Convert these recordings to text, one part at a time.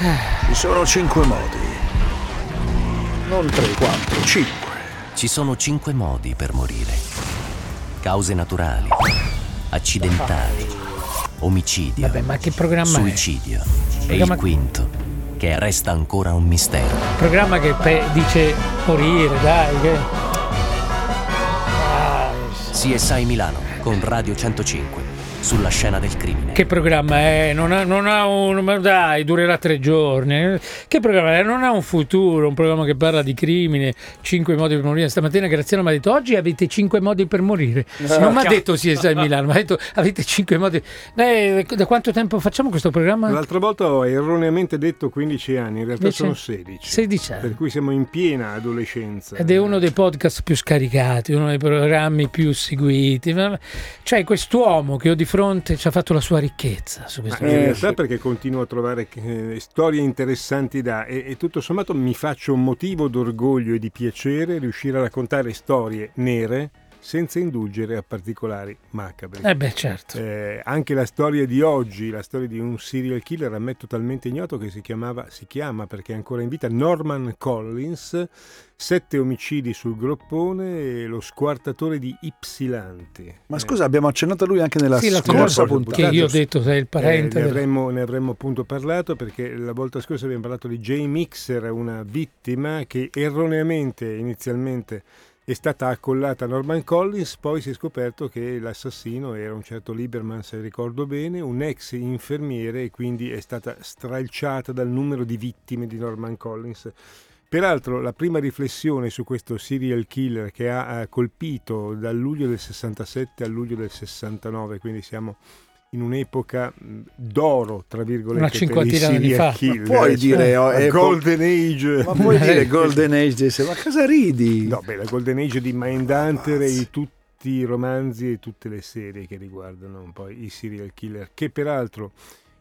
Ci sono cinque modi. Non tre, quattro, cinque. Ci sono cinque modi per morire. Cause naturali, accidentali, omicidio, Vabbè, ma che programma è? suicidio. E Programma- il quinto, che resta ancora un mistero. Programma che pe- dice morire, dai. Che... Dai. CSI Milano con Radio 105 sulla scena del crimine. Che programma è? Non ha, non ha un. Ma dai, durerà tre giorni. Che programma è? Non ha un futuro, un programma che parla di crimine, cinque modi per morire. Stamattina Graziano mi ha detto: Oggi avete cinque modi per morire. Non mi ha detto sì, sai Milano, mi ha detto avete cinque modi. Eh, da quanto tempo facciamo questo programma? L'altra volta ho erroneamente detto 15 anni, in realtà Invece- sono 16. 16 anni. Per cui siamo in piena adolescenza. Ed è uno dei podcast più scaricati, uno dei programmi più seguiti. Cioè, quest'uomo che ho di fronte ci ha fatto la sua ricchezza su questo in programma. realtà perché continuo a trovare eh, storie interessanti da e, e tutto sommato mi faccio un motivo d'orgoglio e di piacere riuscire a raccontare storie nere senza indulgere a particolari macabri. Eh beh, certo. Eh, anche la storia di oggi, la storia di un serial killer a me totalmente ignoto che si chiamava, si chiama perché è ancora in vita, Norman Collins, sette omicidi sul groppone e lo squartatore di Ypsilanti. Ma scusa, abbiamo accennato a lui anche nella Sì, la scorsa puntata. che io ho detto sei il Eh, parente ne, del- avremmo, ne avremmo appunto parlato perché la volta scorsa abbiamo parlato di Jay Mixer, una vittima che erroneamente inizialmente è stata accollata a Norman Collins, poi si è scoperto che l'assassino era un certo Lieberman, se ricordo bene, un ex infermiere e quindi è stata stralciata dal numero di vittime di Norman Collins. Peraltro la prima riflessione su questo serial killer che ha eh, colpito dal luglio del 67 al luglio del 69, quindi siamo in un'epoca mh, d'oro, tra virgolette, Una cinquantina di serial fa. killer. Ma puoi eh, dire, oh, la è po- Golden Age. Ma puoi dire Golden Age? Ma cosa ridi? No, beh, la Golden Age di Mindhunter e di tutti i romanzi e tutte le serie che riguardano un po' i serial killer, che peraltro,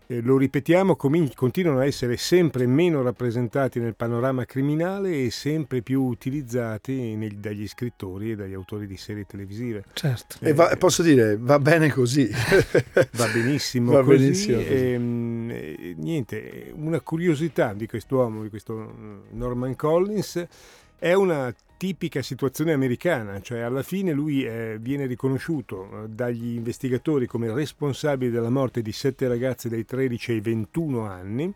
eh, lo ripetiamo, comin- continuano a essere sempre meno rappresentati nel panorama criminale e sempre più utilizzati nel- dagli scrittori e dagli autori di serie televisive. Certo. E va- posso dire, va bene così. Va benissimo Va così. benissimo così. ehm, eh, niente, una curiosità di quest'uomo, di questo mm, Norman Collins, è una tipica situazione americana, cioè alla fine lui eh, viene riconosciuto eh, dagli investigatori come responsabile della morte di sette ragazze dai 13 ai 21 anni,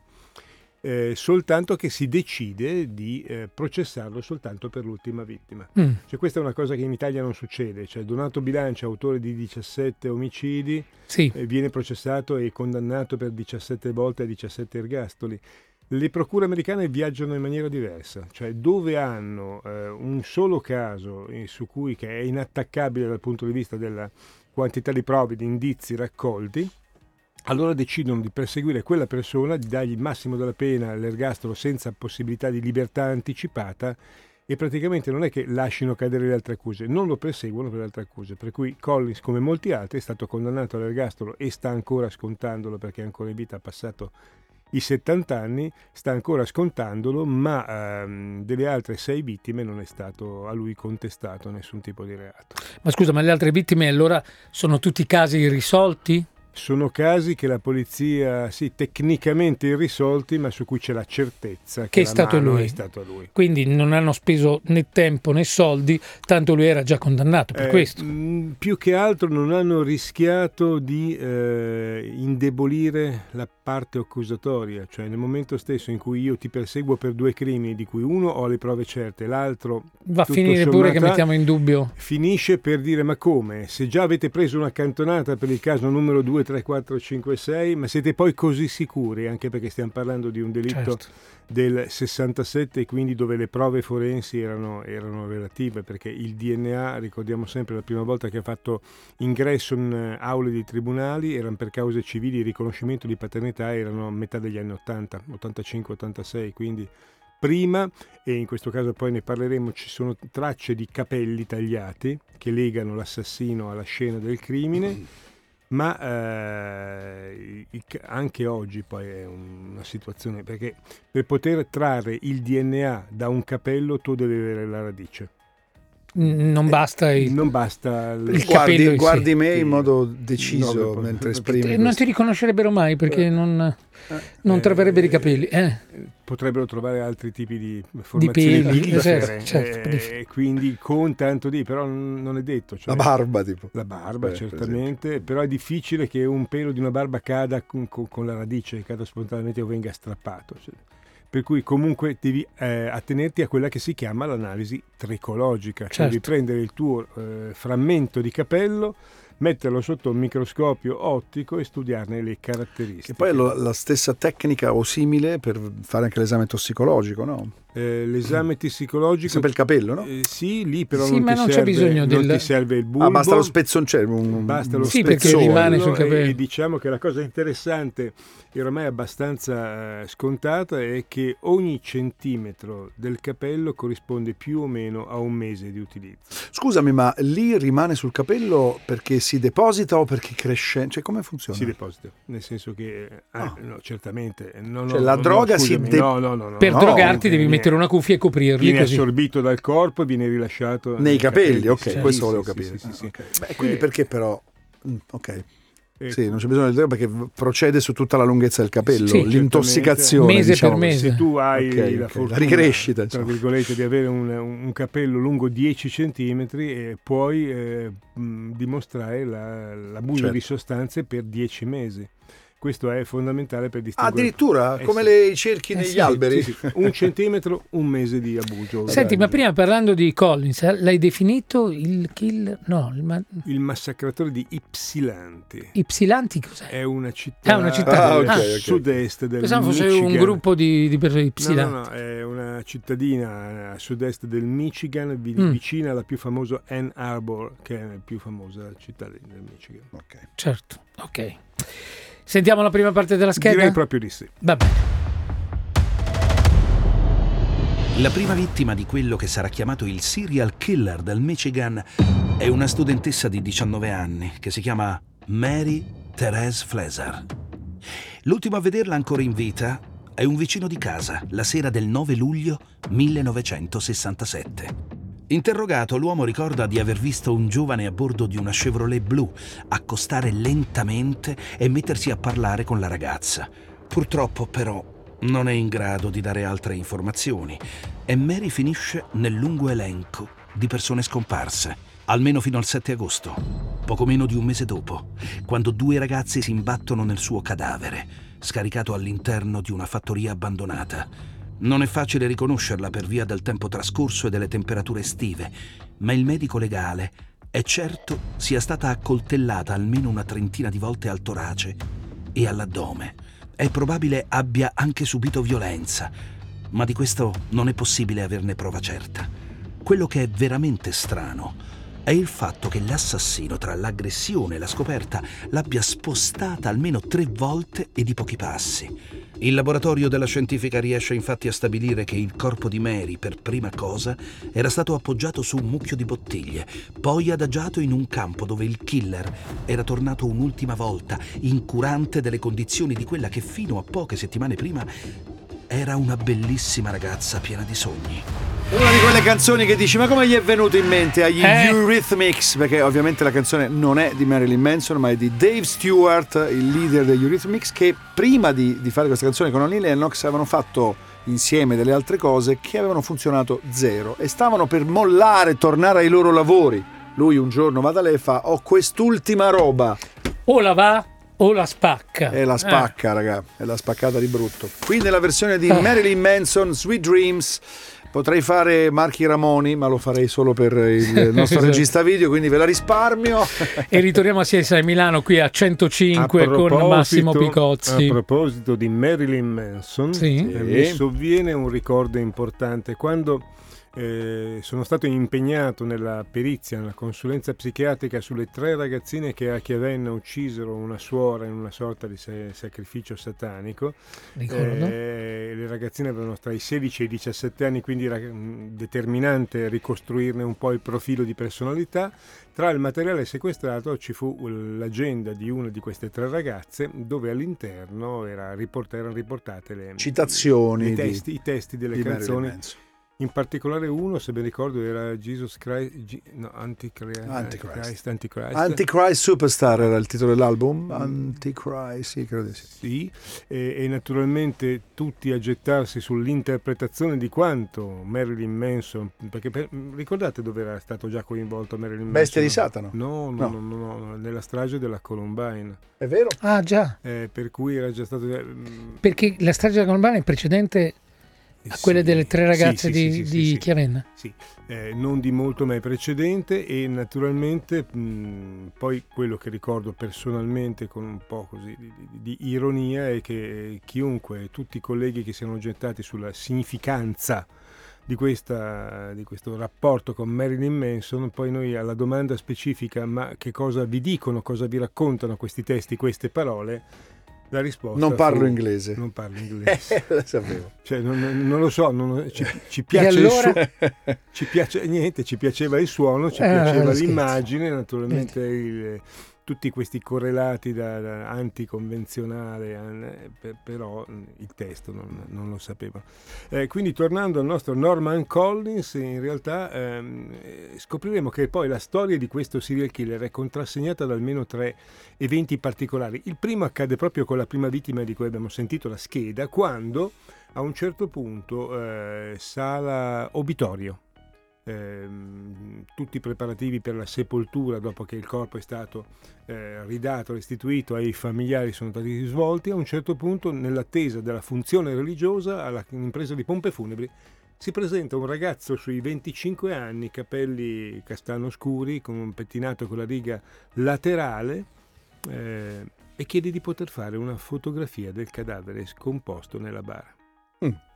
eh, soltanto che si decide di eh, processarlo soltanto per l'ultima vittima. Mm. Cioè, questa è una cosa che in Italia non succede, cioè Donato Bilancia, autore di 17 omicidi, Sì, viene processato e condannato per 17 volte a 17 ergastoli. Le procure americane viaggiano in maniera diversa, cioè dove hanno eh, un solo caso eh, su cui che è inattaccabile dal punto di vista della quantità di prove, di indizi raccolti, allora decidono di perseguire quella persona, di dargli il massimo della pena, l'ergastolo senza possibilità di libertà anticipata e praticamente non è che lasciano cadere le altre accuse, non lo perseguono per le altre accuse, per cui Collins come molti altri è stato condannato all'ergastolo e sta ancora scontandolo perché ancora in vita, ha passato i 70 anni, sta ancora scontandolo, ma ehm, delle altre sei vittime non è stato a lui contestato nessun tipo di reato. ma scusa, ma le altre vittime allora sono tutti casi irrisolti? Sono casi che la polizia, sì, tecnicamente irrisolti, ma su cui c'è la certezza che, Che è stato lui. è stato lui. Quindi non hanno speso né tempo né soldi, tanto lui era già condannato per Eh, questo. mh, più che altro non hanno rischiato di eh, indebolire la parte accusatoria, cioè nel momento stesso in cui io ti perseguo per due crimini, di cui uno ho le prove certe, l'altro Va a finire pure che mettiamo in dubbio. finisce per dire ma come? Se già avete preso una cantonata per il caso numero 2, 3, 4, 5, 6, ma siete poi così sicuri, anche perché stiamo parlando di un delitto Certo. del 67 quindi dove le prove forensi erano, erano relative perché il DNA ricordiamo sempre la prima volta che ha fatto ingresso in eh, aule di tribunali erano per cause civili il riconoscimento di paternità erano a metà degli anni 80 85-86 quindi prima e in questo caso poi ne parleremo ci sono tracce di capelli tagliati che legano l'assassino alla scena del crimine ma eh, anche oggi poi è una situazione perché per poter trarre il DNA da un capello tu devi avere la radice non basta il, non basta il Guardi, capello guardi sé. me in Sì. modo deciso No, mentre esprimi. Eh, non ti riconoscerebbero mai perché non, non Eh, troverebbero i capelli. Eh. potrebbero trovare altri tipi di formazioni peli, pizzere, certo, certo. eh, quindi con tanto di però non non è detto cioè, La barba, tipo. la barba Eh, per certamente però è difficile che un pelo di una barba cada con, con- con la radice cada spontaneamente o venga strappato cioè. Per cui comunque devi eh, attenerti a quella che si chiama l'analisi tricologica cioè Certo. di prendere il tuo eh, frammento di capello metterlo sotto un microscopio ottico e studiarne le caratteristiche Che poi è lo- la stessa tecnica o simile per fare anche l'esame tossicologico, no? Eh, l'esame tossicologico Sempre il capello, no? Eh, sì, lì però Sì, non, ma ti non c'è serve, bisogno non del- ti serve il bulbo. Ah, basta lo spezzoncello. Un, Basta lo Sì, perché rimane sul e- capello. E, diciamo che la cosa interessante e ormai abbastanza eh, scontata è che ogni centimetro del capello corrisponde più o meno a un mese di utilizzo. Scusami, ma lì rimane sul capello perché si deposita o perché cresce? Cioè, come funziona? Si deposita, nel senso che eh, ah, Ah. no, certamente no, Cioè, no, la no, droga no, si scusami, de- no, no, no, no, Per no, drogarti devi viene- mettere una cuffia e coprirli viene così. assorbito dal corpo e viene rilasciato Nei capelli, ok, Sì, questo sì, volevo capire. sì, sì, sì. Ah, ok. Beh, quindi Eh, perché però... Mm, Ok, eh, sì, non c'è bisogno del dedo perché procede su tutta la lunghezza del capello, Sì, l'intossicazione. Mese diciamo per mese. se tu hai Ok, la ok, la fortuna, ricrescita, tra virgolette, di avere un, un capello lungo 10 cm, eh, puoi eh, mh, dimostrare la- l'abuso Certo. di sostanze per 10 mesi. Questo è fondamentale per distinguere. Addirittura, Eh, come sì. le i cerchi Eh, negli sì, alberi. Sì, sì. Un centimetro, un mese di abuso. Senti, ma prima parlando di Collins, eh, l'hai definito il killer? No, il ma- Il massacratore di Ypsilanti. Ypsilanti cos'è? È una città, Ah, una città. Ah, del ok. sud-est del Pensavo fosse un Michigan. gruppo di, di persone No, Ypsilanti. no, no, è una cittadina a sud-est del Michigan, Mm. vicina alla più famosa Ann Arbor, che è la più famosa città del del Michigan. Ok. Certo, ok. Sentiamo la prima parte della scheda? Direi proprio di sì. Va bene. La prima vittima di quello che sarà chiamato il serial killer del Michigan è una studentessa di 19 anni che si chiama Mary Therese Fleser. L'ultimo a vederla ancora in vita è un vicino di casa la sera del 9 luglio 1967. Interrogato, l'uomo ricorda di aver visto un giovane a bordo di una Chevrolet blu accostare lentamente e mettersi a parlare con la ragazza. Purtroppo, però, non è in grado di dare altre informazioni e Mary finisce nel lungo elenco di persone scomparse, almeno fino al 7 agosto, poco meno di un mese dopo, quando due ragazzi si imbattono nel suo cadavere, scaricato all'interno di una fattoria abbandonata. Non è facile riconoscerla per via del tempo trascorso e delle temperature estive, ma il medico legale è certo sia stata accoltellata almeno una trentina di volte al torace e all'addome. È probabile abbia anche subito violenza, ma di questo non è possibile averne prova certa. Quello che è veramente strano è il fatto che l'assassino tra l'aggressione e la scoperta l'abbia spostata almeno tre volte e di pochi passi. Il laboratorio della scientifica riesce infatti a stabilire che il corpo di Mary, per prima cosa, era stato appoggiato su un mucchio di bottiglie, poi adagiato in un campo dove il killer era tornato un'ultima volta, incurante delle condizioni di quella che fino a poche settimane prima era una bellissima ragazza piena di sogni. Una di quelle canzoni che dici, ma come gli è venuto in mente agli Eh. Eurythmics? Perché ovviamente la canzone non è di Marilyn Manson, ma è di Dave Stewart, il leader degli Eurythmics, che prima di, di fare questa canzone con Annie Lennox avevano fatto insieme delle altre cose che avevano funzionato zero e stavano per mollare, tornare ai loro lavori. Lui un giorno va da lei e fa, ho quest'ultima roba. O la va o la spacca. E la Eh. spacca, raga, è la spaccata di brutto. Qui nella versione di Eh. Marilyn Manson, Sweet Dreams, potrei fare Marchi Ramoni, ma lo farei solo per il nostro Esatto. regista video, quindi ve la risparmio. E ritorniamo a CSI Milano qui a 105 A con Massimo Picozzi. A proposito di Marilyn Manson, Sì. eh, mi sovviene un ricordo importante. Quando eh, sono stato impegnato nella perizia, nella consulenza psichiatrica sulle tre ragazzine che a Chiavenna uccisero una suora in una sorta di sa- sacrificio satanico, Ricordo. eh, le ragazzine avevano tra i 16 e i 17 anni, quindi era mh, determinante ricostruirne un po' il profilo di personalità. Tra il materiale sequestrato ci fu l'agenda di una di queste tre ragazze dove all'interno era riport- erano riportate le, Citazioni i di- testi, i testi delle di canzoni Manson. In particolare uno, se ben ricordo, era Jesus Christ, G- no, Antichrist, Antichrist. Christ, Antichrist. Antichrist Superstar era il titolo dell'album. Antichrist, sì, credo di sì. Sì, e, e naturalmente tutti a gettarsi sull'interpretazione di quanto Marilyn Manson, perché per- ricordate dove era stato già coinvolto Marilyn Manson? Bestia di Satano. No, No. no, no, no, no, nella strage della Columbine, È vero? Ah, già. eh, per cui era già stato... eh, Perché la strage della Columbine è precedente a quelle delle tre ragazze sì, di, sì, sì, di sì. Chiavenna. Sì, eh, non di molto ma è precedente e naturalmente mh, poi quello che ricordo personalmente con un po' così di, di- di ironia è che chiunque, tutti i colleghi che siano gettati sulla significanza di, questa, di questo rapporto con Marilyn Manson, poi noi alla domanda specifica ma che cosa vi dicono, cosa vi raccontano questi testi, queste parole, la risposta Non parlo fu, inglese. Non parlo inglese. Lo sapevo. Cioè, non, non- lo so, non- ci, ci piace allora? suo- ci piace niente, ci piaceva il suono, ci Eh, piaceva l'immagine, naturalmente il- tutti questi correlati da, da anticonvenzionale, eh, per- però mh, il testo non, non lo sapeva. Eh, quindi tornando al nostro Norman Collins, in realtà ehm, eh, scopriremo che poi la storia di questo serial killer è contrassegnata da almeno tre eventi particolari. Il primo accade proprio con la prima vittima di cui abbiamo sentito la scheda, quando a un certo punto eh, sala obitorio. Ehm, tutti i preparativi per la sepoltura dopo che il corpo è stato eh, ridato, restituito ai familiari sono stati svolti, a un certo punto nell'attesa della funzione religiosa all'impresa di pompe funebri si presenta un ragazzo sui 25 anni, capelli castano scuri, con un pettinato con la riga laterale eh, e chiede di poter fare una fotografia del cadavere scomposto nella bara. Mm.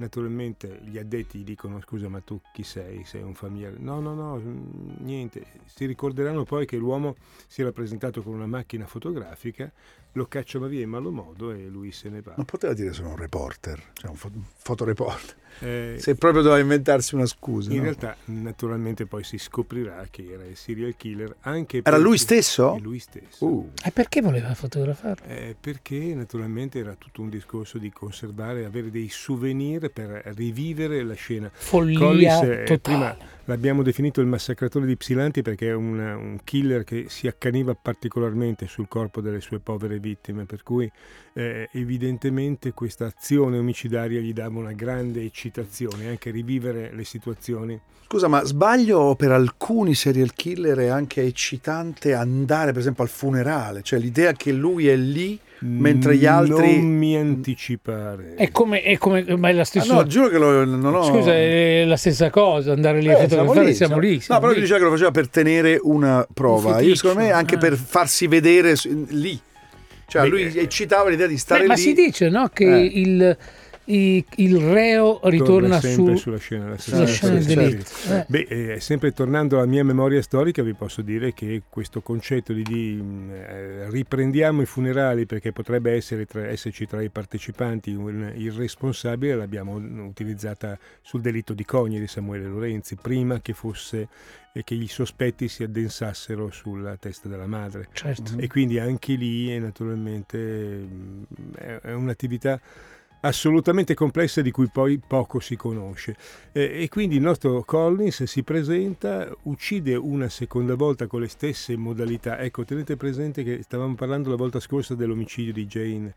Naturalmente gli addetti dicono scusa ma tu chi sei? Sei un familiare? No, no, no, mm, niente. Si ricorderanno poi che l'uomo si era presentato con una macchina fotografica, lo cacciano via in malo modo e lui se ne va. Non poteva dire sono un reporter, cioè un fo- fotoreporter. Eh, Se proprio doveva inventarsi una scusa. in no? realtà naturalmente poi si scoprirà che era il serial killer anche Era lui stesso? Lui stesso. Uh, E perché voleva fotografarlo? Eh, perché naturalmente era tutto un discorso di conservare, avere dei souvenir per rivivere la scena. Follia Collis, eh, prima l'abbiamo definito il massacratore di Psilanti perché è un, un killer che si accaniva particolarmente sul corpo delle sue povere vittime, per cui eh, evidentemente questa azione omicidaria gli dava una grande eccitazione, anche rivivere le situazioni. Scusa, ma sbaglio per alcuni serial killer è anche eccitante andare per esempio al funerale? Cioè l'idea che lui è lì mentre gli altri... Non mi anticipare. È come, è come, ma è la Ah, stessa no, giuro che lo, non ho... Scusa, è la stessa cosa andare lì a Eh, fotografare, siamo lì. No, siamo però lì. diceva che lo faceva per tenere una prova. Un Io secondo me anche eh. per farsi vedere lì. Cioè, lui eh, eccitava l'idea di stare Beh, ma lì. si dice no, che Eh. il, i- il reo ritorna su, sulla scena, la sulla scena del sì. delitto. Eh. Beh, eh, sempre tornando alla mia memoria storica, vi posso dire che questo concetto di, di, eh, riprendiamo i funerali perché potrebbe essere tra- esserci tra i partecipanti un irresponsabile l'abbiamo utilizzata sul delitto di Cogni di Samuele Lorenzi, prima che fosse e che i sospetti si addensassero sulla testa della madre. Certo. E quindi anche lì è naturalmente mh, è è un'attività assolutamente complessa di cui poi poco si conosce. Eh, e quindi il nostro Collins si presenta, uccide una seconda volta con le stesse modalità. Ecco, tenete presente che stavamo parlando la volta scorsa dell'omicidio di Jane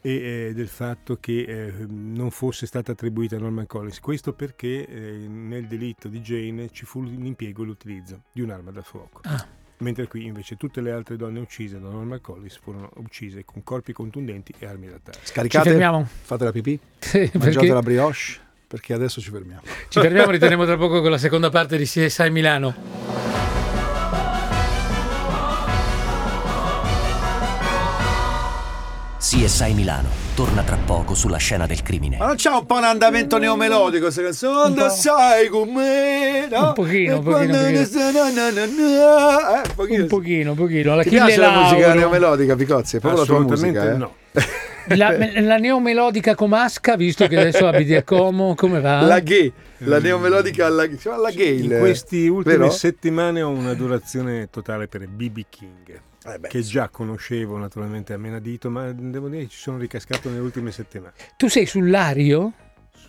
e eh, del fatto che eh, non fosse stata attribuita a Norman Collins. Questo perché eh, nel delitto di Jane ci fu l'impiego e l'utilizzo di un'arma da fuoco. Ah. Mentre qui invece tutte le altre donne uccise da Norman Collins furono uccise con corpi contundenti e armi da taglio. Ci Scaricate, fate la pipì, Sì, mangiate perché la brioche, perché adesso ci fermiamo. ci fermiamo, ritorniamo tra poco con la seconda parte di CSI Milano. CSI Milano torna tra poco sulla scena del crimine. Ma non c'ha un po' un andamento neomelodico questa canzone? Un po'. Quando sai com'è, no? Un pochino, un pochino, un ne sa- na- na- na- na- eh, un pochino. Un pochino, un pochino. La Ti piace la musica neomelodica, Picozzi? È proprio la tua Assolutamente musica, eh? no. La, la neomelodica comasca, visto che adesso abiti a Como, come va? La gay, la neomelodica alla, si chiama la gay. In queste ultime vero? settimane ho un'adorazione totale per B.B. King, Eh che già conoscevo naturalmente a menadito, ma devo dire che ci sono ricascato nelle ultime settimane. Tu sei sull'ario?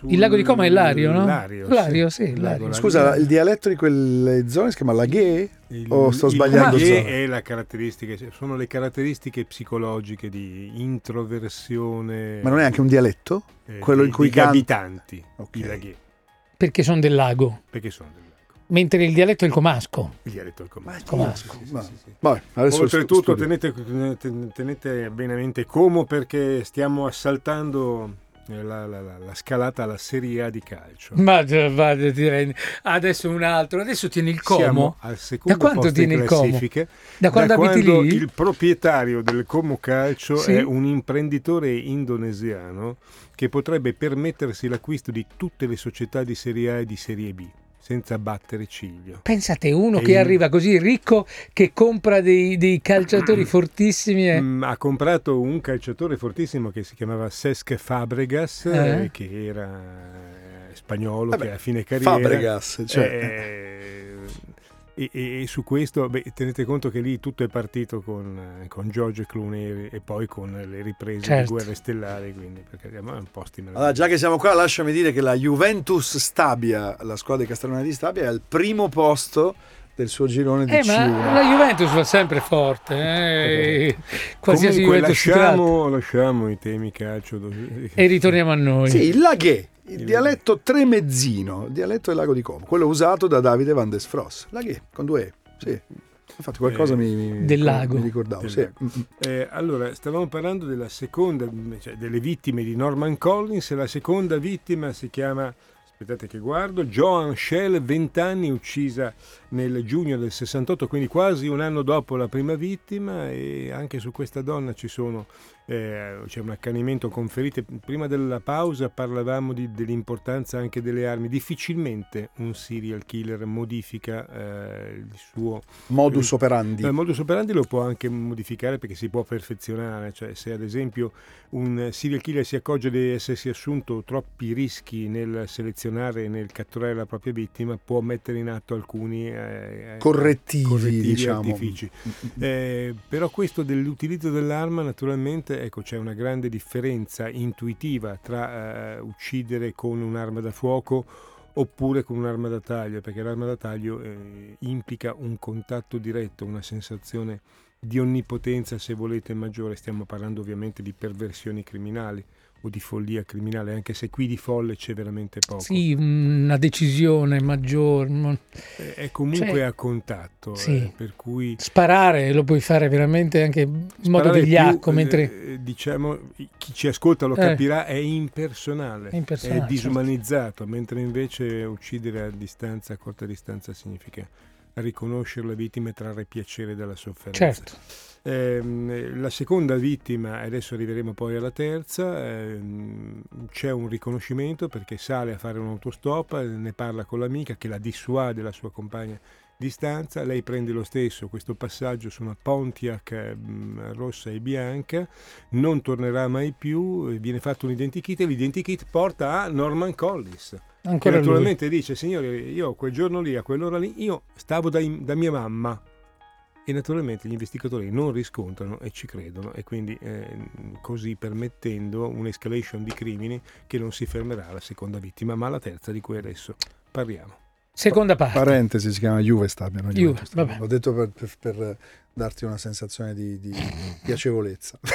Il lago di Como è Lario, no? Lario, Lario, sì. sì, Il Lario. Scusa, il dialetto di quelle zone si chiama laghe? Il- O sto il sbagliando laghe zona? è la caratteristica, sono le caratteristiche psicologiche di introversione. Ma non è anche un dialetto? eh, quello in dei- cui degli can- abitanti, Ok. i laghe, Perché sono del lago. perché sono del lago. Mentre il dialetto è il comasco. Il dialetto del comasco. Comasco. Sì, sì, sì, sì. Vabbè, Oltretutto tenete, ten- tenete bene a mente Como perché stiamo assaltando eh, la, la- la- la scalata alla Serie A di calcio. Ma va, ti rendi- Adesso un altro. Adesso tieni il Siamo Como. al secondo Da in tieni il Como? classifiche. Da quando abiti quando lì? il proprietario del Como Calcio Sì. è un imprenditore indonesiano che potrebbe permettersi l'acquisto di tutte le società di Serie A e di Serie B senza battere ciglio. Pensate, uno E che in- arriva così ricco che compra dei, dei calciatori fortissimi. e- Mm, ha comprato un calciatore fortissimo che si chiamava Sesc Fabregas, Eh? eh, che era eh, spagnolo, Vabbè, che a fine carriera. Fabregas, cioè. eh, e, e- e su questo beh, tenete conto che lì tutto è partito con, eh, con George Clooney e poi con le riprese Certo. di Guerre Stellari, quindi perché siamo un posti Allora, già che siamo qua, lasciami dire che la Juventus Stabia, la squadra di Castellone di Stabia, è al primo posto del suo girone di Eh, ma C1. la Juventus va sempre forte. eh. Qualsiasi Comunque Juventus lasciamo, lasciamo i temi calcio dove- E ritorniamo a noi. Sì, il laghe, il dialetto tremezzino, il dialetto del lago di Como, quello usato da Davide Van Desfros. Laghe, con due E, sì. Infatti qualcosa Eh, mi, mi- del lago. mi ricordavo, Del sì. lago. Eh, allora, stavamo parlando della seconda, cioè delle vittime di Norman Collins e la seconda vittima si chiama, aspettate che guardo, Joan Shell, 20 anni, uccisa nel giugno del 68, quindi quasi un anno dopo la prima vittima e anche su questa donna ci sono, eh, c'è un accanimento con ferite. Prima della pausa parlavamo di- dell'importanza anche delle armi. Difficilmente un serial killer modifica eh, il suo Modus operandi. il modus operandi lo può anche modificare perché si può perfezionare, cioè se ad esempio un serial killer si accorge di essersi assunto troppi rischi nel selezionare e nel catturare la propria vittima, può mettere in atto alcuni eh, Correttivi, correttivi diciamo. artifici. Eh, però questo dell'utilizzo dell'arma naturalmente ecco, c'è una grande differenza intuitiva tra eh, uccidere con un'arma da fuoco oppure con un'arma da taglio, perché l'arma da taglio eh, implica un contatto diretto, una sensazione di onnipotenza, se volete, maggiore. Stiamo parlando ovviamente di perversioni criminali o di follia criminale, anche se qui di folle c'è veramente poco. Sì, una decisione maggiore. ma- Eh, È comunque Cioè, a contatto, sì. eh, per cui Sparare lo puoi fare veramente anche in modo vigliacco, più, mentre eh, diciamo chi ci ascolta lo Eh. capirà è impersonale, È impersonale, è disumanizzato mentre invece uccidere a distanza a corta distanza significa riconoscere la vittima e trarre piacere dalla sofferenza certo. Ehm, la seconda vittima, adesso arriveremo poi alla terza, ehm, c'è un riconoscimento perché sale a fare un autostop, ne parla con l'amica che la dissuade la sua compagna di stanza, lei prende lo stesso questo passaggio su una Pontiac ehm, rossa e bianca, non tornerà mai più, eh, viene fatto un identikit e l'identikit porta a Norman Collins che Ancora lui. naturalmente dice signore io quel giorno lì a quell'ora lì io stavo da, da mia mamma e naturalmente gli investigatori non riscontrano e ci credono e quindi eh, così permettendo un'escalation di crimini che non si fermerà alla seconda vittima ma alla terza di cui adesso parliamo Seconda parte. Parentesi, si chiama Juve Stabia. non Juve, Stabia. vabbè. L'ho detto per, per- per darti una sensazione di, di piacevolezza.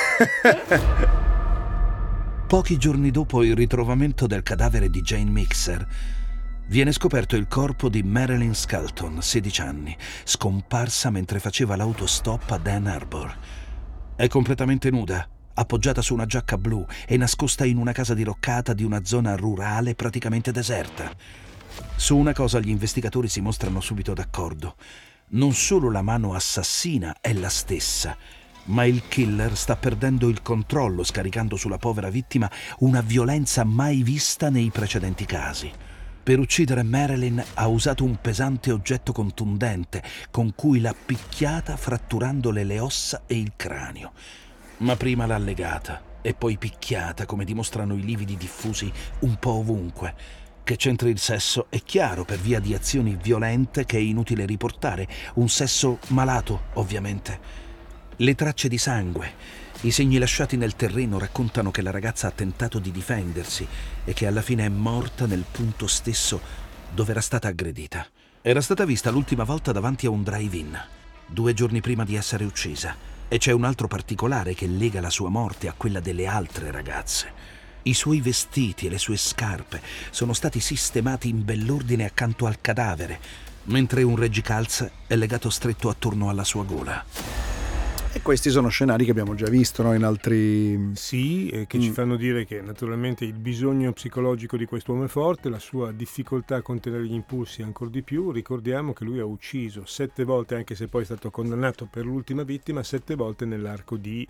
Pochi giorni dopo il ritrovamento del cadavere di Jane Mixer, viene scoperto il corpo di Marilyn Skelton, 16 anni, scomparsa mentre faceva l'autostop a Dan Arbor. È completamente nuda, appoggiata su una giacca blu e nascosta in una casa diroccata di una zona rurale praticamente deserta. Su una cosa gli investigatori si mostrano subito d'accordo. Non solo la mano assassina è la stessa, ma il killer sta perdendo il controllo scaricando sulla povera vittima una violenza mai vista nei precedenti casi. Per uccidere Marilyn ha usato un pesante oggetto contundente con cui l'ha picchiata fratturandole le ossa e il cranio. Ma prima l'ha legata e poi picchiata come dimostrano i lividi diffusi un po' ovunque. Che c'entri il sesso è chiaro per via di azioni violente che è inutile riportare, un sesso malato ovviamente le tracce di sangue, I segni lasciati nel terreno raccontano che la ragazza ha tentato di difendersi e che alla fine è morta nel punto stesso dove era stata aggredita. Era stata vista l'ultima volta davanti a un drive-in, due giorni prima di essere uccisa. E c'è un altro particolare che lega la sua morte a quella delle altre ragazze. I suoi vestiti e le sue scarpe sono stati sistemati in bell'ordine accanto al cadavere, mentre un reggicalza è legato stretto attorno alla sua gola. E questi sono scenari che abbiamo già visto no? in altri... Sì, eh, che mm. ci fanno dire che naturalmente il bisogno psicologico di quest'uomo è forte, la sua difficoltà a contenere gli impulsi ancora di più. Ricordiamo che lui ha ucciso sette volte, anche se poi è stato condannato per l'ultima vittima, sette volte nell'arco di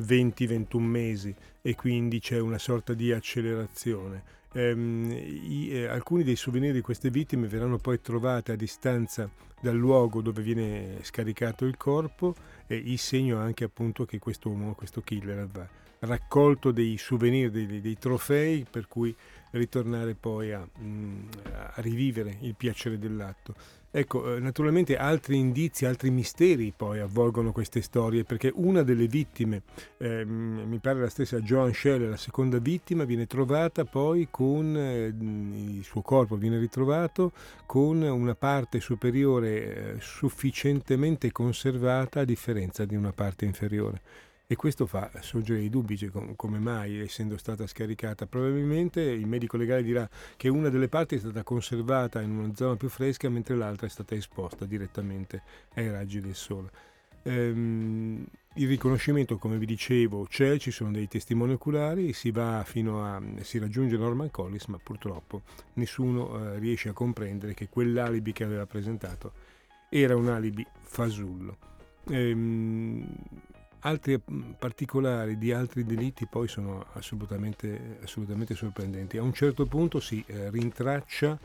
20-21 mesi e quindi c'è una sorta di accelerazione. Ehm, i, eh, alcuni dei souvenir di queste vittime verranno poi trovati a distanza dal luogo dove viene scaricato il corpo e il segno anche appunto che questo uomo, questo killer aveva raccolto dei souvenir, dei, dei trofei per cui ritornare poi a, mm, a rivivere il piacere dell'atto. Ecco, eh, naturalmente altri indizi, altri misteri poi avvolgono queste storie, perché una delle vittime, eh, mi pare la stessa Joan Shell, la seconda vittima, viene trovata poi con eh, il suo corpo, viene ritrovato con una parte superiore eh, sufficientemente conservata a differenza di una parte inferiore. E questo fa sorgere i dubbi cioè, come mai essendo stata scaricata. Probabilmente il medico legale dirà che una delle parti è stata conservata in una zona più fresca mentre l'altra è stata esposta direttamente ai raggi del sole. Ehm, il riconoscimento come vi dicevo c'è ci sono dei testimoni oculari si va fino a si raggiunge Norman Collis ma purtroppo nessuno eh, riesce a comprendere che quell'alibi che aveva presentato era un alibi fasullo ehm, Altri particolari di altri delitti poi sono assolutamente, assolutamente sorprendenti. A un certo punto si eh, rintraccia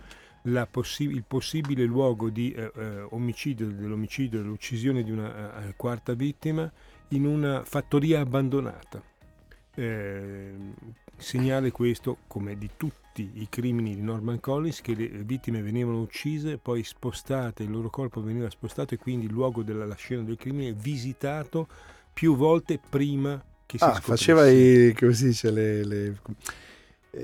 possi- il possibile luogo di eh, eh, omicidio, dell'omicidio, dell'uccisione di una eh, quarta vittima in una fattoria abbandonata. Eh, segnale questo, come di tutti i crimini di Norman Collins, che le vittime venivano uccise, poi spostate, il loro corpo veniva spostato e quindi il luogo della scena del crimine visitato più volte prima che si ah, scoprisse. faceva i, come si dice, le, le,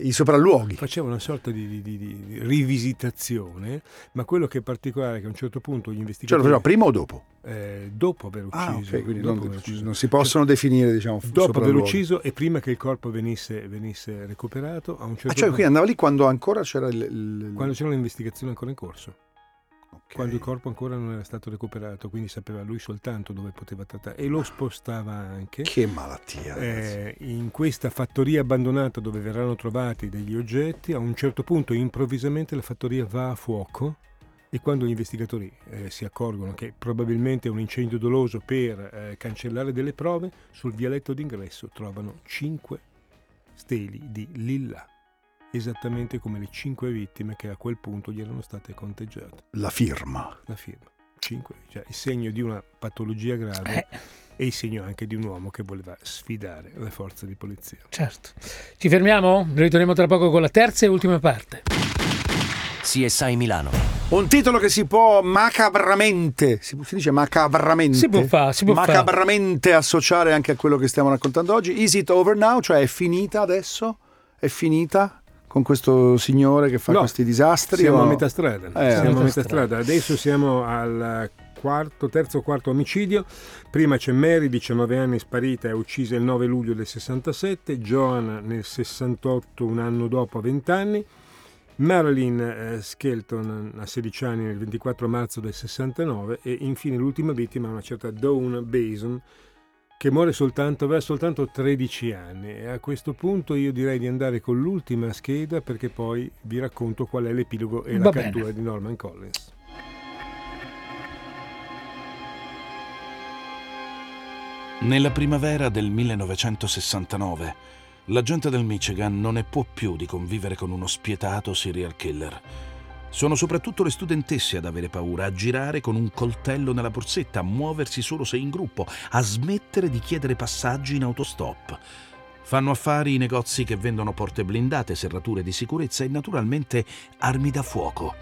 i sopralluoghi. Faceva una sorta di, di, di, rivisitazione, ma quello che è particolare è che a un certo punto gli investigatori... Cioè lo faceva prima o dopo? Eh, dopo aver ucciso. Ah, okay, quindi non, ucciso. non, si possono cioè, definire, diciamo, Dopo aver ucciso e prima che il corpo venisse, venisse recuperato, a un certo ah, cioè, punto... andava lì quando ancora c'era il... il... Quando c'era l'investigazione ancora in corso quando il corpo ancora non era stato recuperato, quindi sapeva lui soltanto dove poteva trattare e lo spostava anche. Che malattia! Eh, in questa fattoria abbandonata dove verranno trovati degli oggetti, a un certo punto improvvisamente la fattoria va a fuoco e quando gli investigatori eh, si accorgono che probabilmente è un incendio doloso per eh, cancellare delle prove, sul vialetto d'ingresso trovano cinque steli di lilla esattamente come le cinque vittime che a quel punto gli erano state conteggiate. La firma. La firma. Cinque, cioè il segno di una patologia grave eh. e il segno anche di un uomo che voleva sfidare le forze di polizia. Certo. Ci fermiamo? Ritorniamo tra poco con la terza e ultima parte. CSI Milano. Un titolo che si può macabramente, si, si dice macabramente, si può fare, si può macabramente fare. associare anche a quello che stiamo raccontando oggi. Is it over now? Cioè è finita adesso? È finita? Con questo signore che fa no, questi disastri? Siamo o... a metà strada. Eh, siamo a metà strada. Adesso siamo al quarto, terzo o quarto omicidio. Prima c'è Mary, 19 anni, sparita e uccisa il 9 luglio del 67. Joan nel 68, un anno dopo, a 20 anni. Marilyn eh, Skelton a 16 anni nel 24 marzo del 69 e infine l'ultima vittima una certa Dawn Bason che muore soltanto, aveva soltanto 13 anni e a questo punto io direi di andare con l'ultima scheda perché poi vi racconto qual è l'epilogo e Va la bene. cattura di Norman Collins. Nella primavera del 1969 la gente del Michigan non ne può più di convivere con uno spietato serial killer sono soprattutto le studentesse ad avere paura, a girare con un coltello nella borsetta, a muoversi solo se in gruppo, a smettere di chiedere passaggi in autostop. Fanno affari i negozi che vendono porte blindate, serrature di sicurezza e naturalmente armi da fuoco.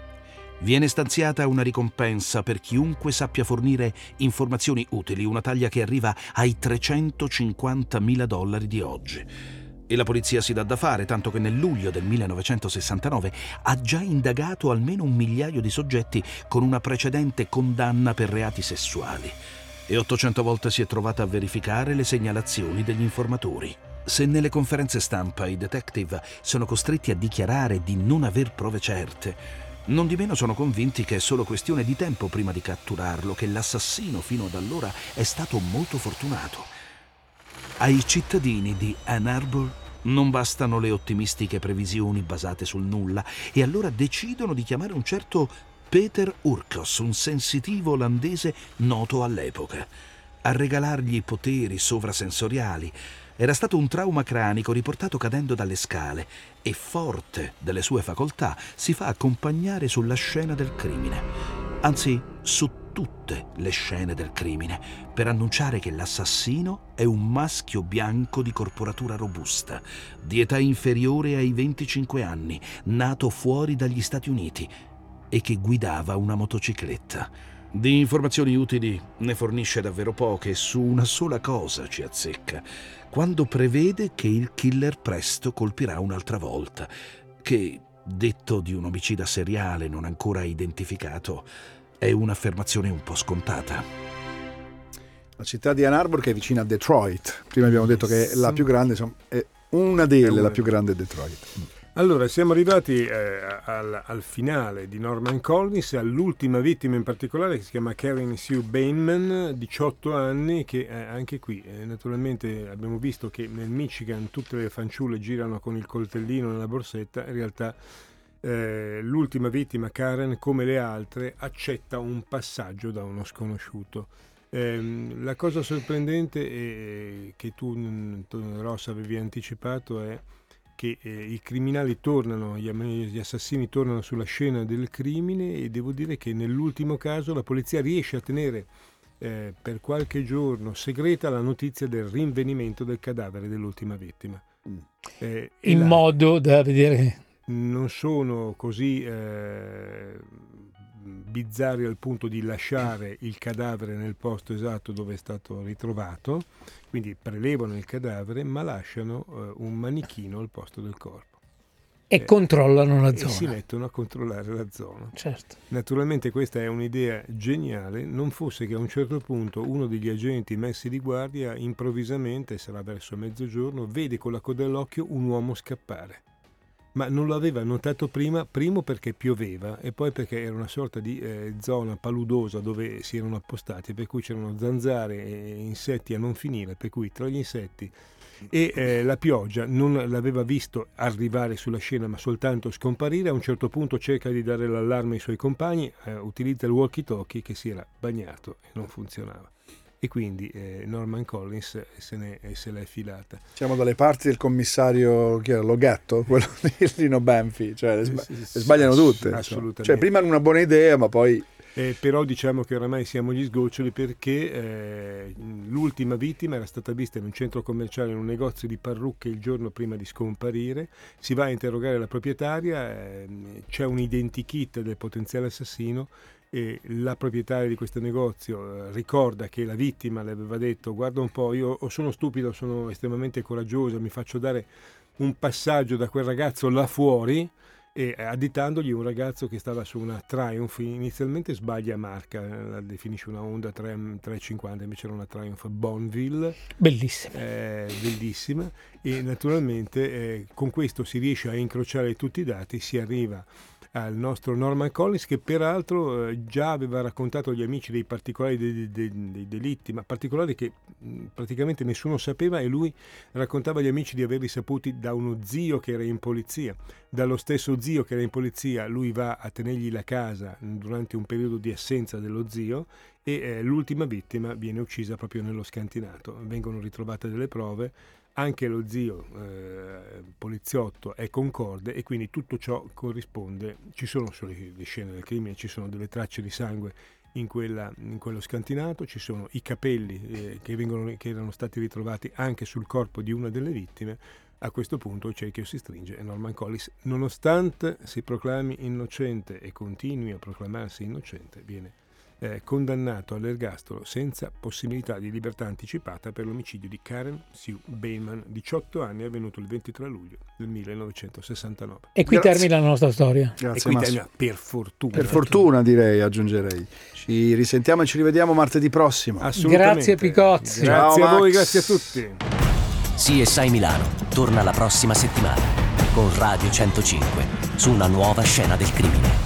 Viene stanziata una ricompensa per chiunque sappia fornire informazioni utili, una taglia che arriva ai 350.000 dollari di oggi. E la polizia si dà da fare, tanto che nel luglio del 1969 ha già indagato almeno un migliaio di soggetti con una precedente condanna per reati sessuali. E 800 volte si è trovata a verificare le segnalazioni degli informatori. Se nelle conferenze stampa i detective sono costretti a dichiarare di non aver prove certe, non di meno sono convinti che è solo questione di tempo prima di catturarlo, che l'assassino fino ad allora è stato molto fortunato. Ai cittadini di Ann Arbor non bastano le ottimistiche previsioni basate sul nulla e allora decidono di chiamare un certo Peter Urkos, un sensitivo olandese noto all'epoca, a regalargli poteri sovrasensoriali era stato un trauma cranico riportato cadendo dalle scale e, forte delle sue facoltà, si fa accompagnare sulla scena del crimine. Anzi, su tutte le scene del crimine, per annunciare che l'assassino è un maschio bianco di corporatura robusta, di età inferiore ai 25 anni, nato fuori dagli Stati Uniti e che guidava una motocicletta. Di informazioni utili ne fornisce davvero poche su una sola cosa ci azzecca, quando prevede che il killer presto colpirà un'altra volta, che, detto di un omicida seriale non ancora identificato, è un'affermazione un po' scontata. La città di Ann Arbor che è vicina a Detroit, prima abbiamo detto che è la più grande, insomma, è una delle, la più grande Detroit. Allora, siamo arrivati eh, al, al, finale di Norman Collins e all'ultima vittima in particolare che si chiama Karen Sue Bainman, 18 anni, che eh, anche qui eh, naturalmente abbiamo visto che nel Michigan tutte le fanciulle girano con il coltellino nella borsetta, in realtà eh, l'ultima vittima, Karen, come le altre, accetta un passaggio da uno sconosciuto. Ehm, la cosa sorprendente è, che tu, Ross, avevi anticipato è che eh, i criminali tornano, gli, gli, assassini tornano sulla scena del crimine e devo dire che nell'ultimo caso la polizia riesce a tenere eh, per qualche giorno segreta la notizia del rinvenimento del cadavere dell'ultima vittima. Mm. Eh, In là, modo da vedere... Non sono così eh, bizzarri al punto di lasciare il cadavere nel posto esatto dove è stato ritrovato, quindi prelevano il cadavere ma lasciano eh, un manichino al posto del corpo. E eh, controllano la e zona. si mettono a controllare la zona. Certo. Naturalmente questa è un'idea geniale, non fosse che a un certo punto uno degli agenti messi di guardia improvvisamente, sarà verso mezzogiorno, vede con la coda dell'occhio un uomo scappare ma non l'aveva notato prima, primo perché pioveva e poi perché era una sorta di eh, zona paludosa dove si erano appostati, per cui c'erano zanzare e insetti a non finire, per cui tra gli insetti e eh, la pioggia non l'aveva visto arrivare sulla scena ma soltanto scomparire, a un certo punto cerca di dare l'allarme ai suoi compagni, eh, utilizza il walkie-talkie che si era bagnato e non funzionava e quindi eh, Norman Collins se, ne, se l'è filata. Siamo dalle parti del commissario chi era, Logatto, quello di Lino Banfi, cioè le, sba- le sbagliano tutte. Assolutamente. Cioè, prima una buona idea, ma poi... Eh, però diciamo che oramai siamo agli sgoccioli perché eh, l'ultima vittima era stata vista in un centro commerciale, in un negozio di parrucche il giorno prima di scomparire, si va a interrogare la proprietaria, eh, c'è un identikit del potenziale assassino e la proprietaria di questo negozio eh, ricorda che la vittima le aveva detto guarda un po' io sono stupido, sono estremamente coraggiosa, mi faccio dare un passaggio da quel ragazzo là fuori e additandogli un ragazzo che stava su una Triumph, inizialmente sbaglia marca, eh, la definisce una Honda 3, 350, invece era una Triumph Bonneville. Bellissima. Eh, bellissima e naturalmente eh, con questo si riesce a incrociare tutti i dati, si arriva al nostro Norman Collins che peraltro eh, già aveva raccontato agli amici dei particolari dei, dei, dei, delitti, ma particolari che mh, praticamente nessuno sapeva e lui raccontava agli amici di averli saputi da uno zio che era in polizia. Dallo stesso zio che era in polizia lui va a tenergli la casa durante un periodo di assenza dello zio e eh, l'ultima vittima viene uccisa proprio nello scantinato. Vengono ritrovate delle prove. Anche lo zio eh, poliziotto è concorde e quindi tutto ciò corrisponde, ci sono solo le scene del crimine, ci sono delle tracce di sangue in, quella, in quello scantinato, ci sono i capelli eh, che, vengono, che erano stati ritrovati anche sul corpo di una delle vittime, a questo punto il cerchio si stringe e Norman Collis, nonostante si proclami innocente e continui a proclamarsi innocente, viene eh, condannato all'ergastolo senza possibilità di libertà anticipata per l'omicidio di Karen Sue Bateman, 18 anni, avvenuto il 23 luglio del 1969. E qui Grazie. termina la nostra storia. Grazie, e qui Massimo. termina, per fortuna. Per fortuna direi, aggiungerei. Ci risentiamo e ci rivediamo martedì prossimo. Assolutamente. Grazie, Picozzi. Grazie Ciao, a voi, grazie a tutti. CSI Milano torna la prossima settimana con Radio 105 su una nuova scena del crimine.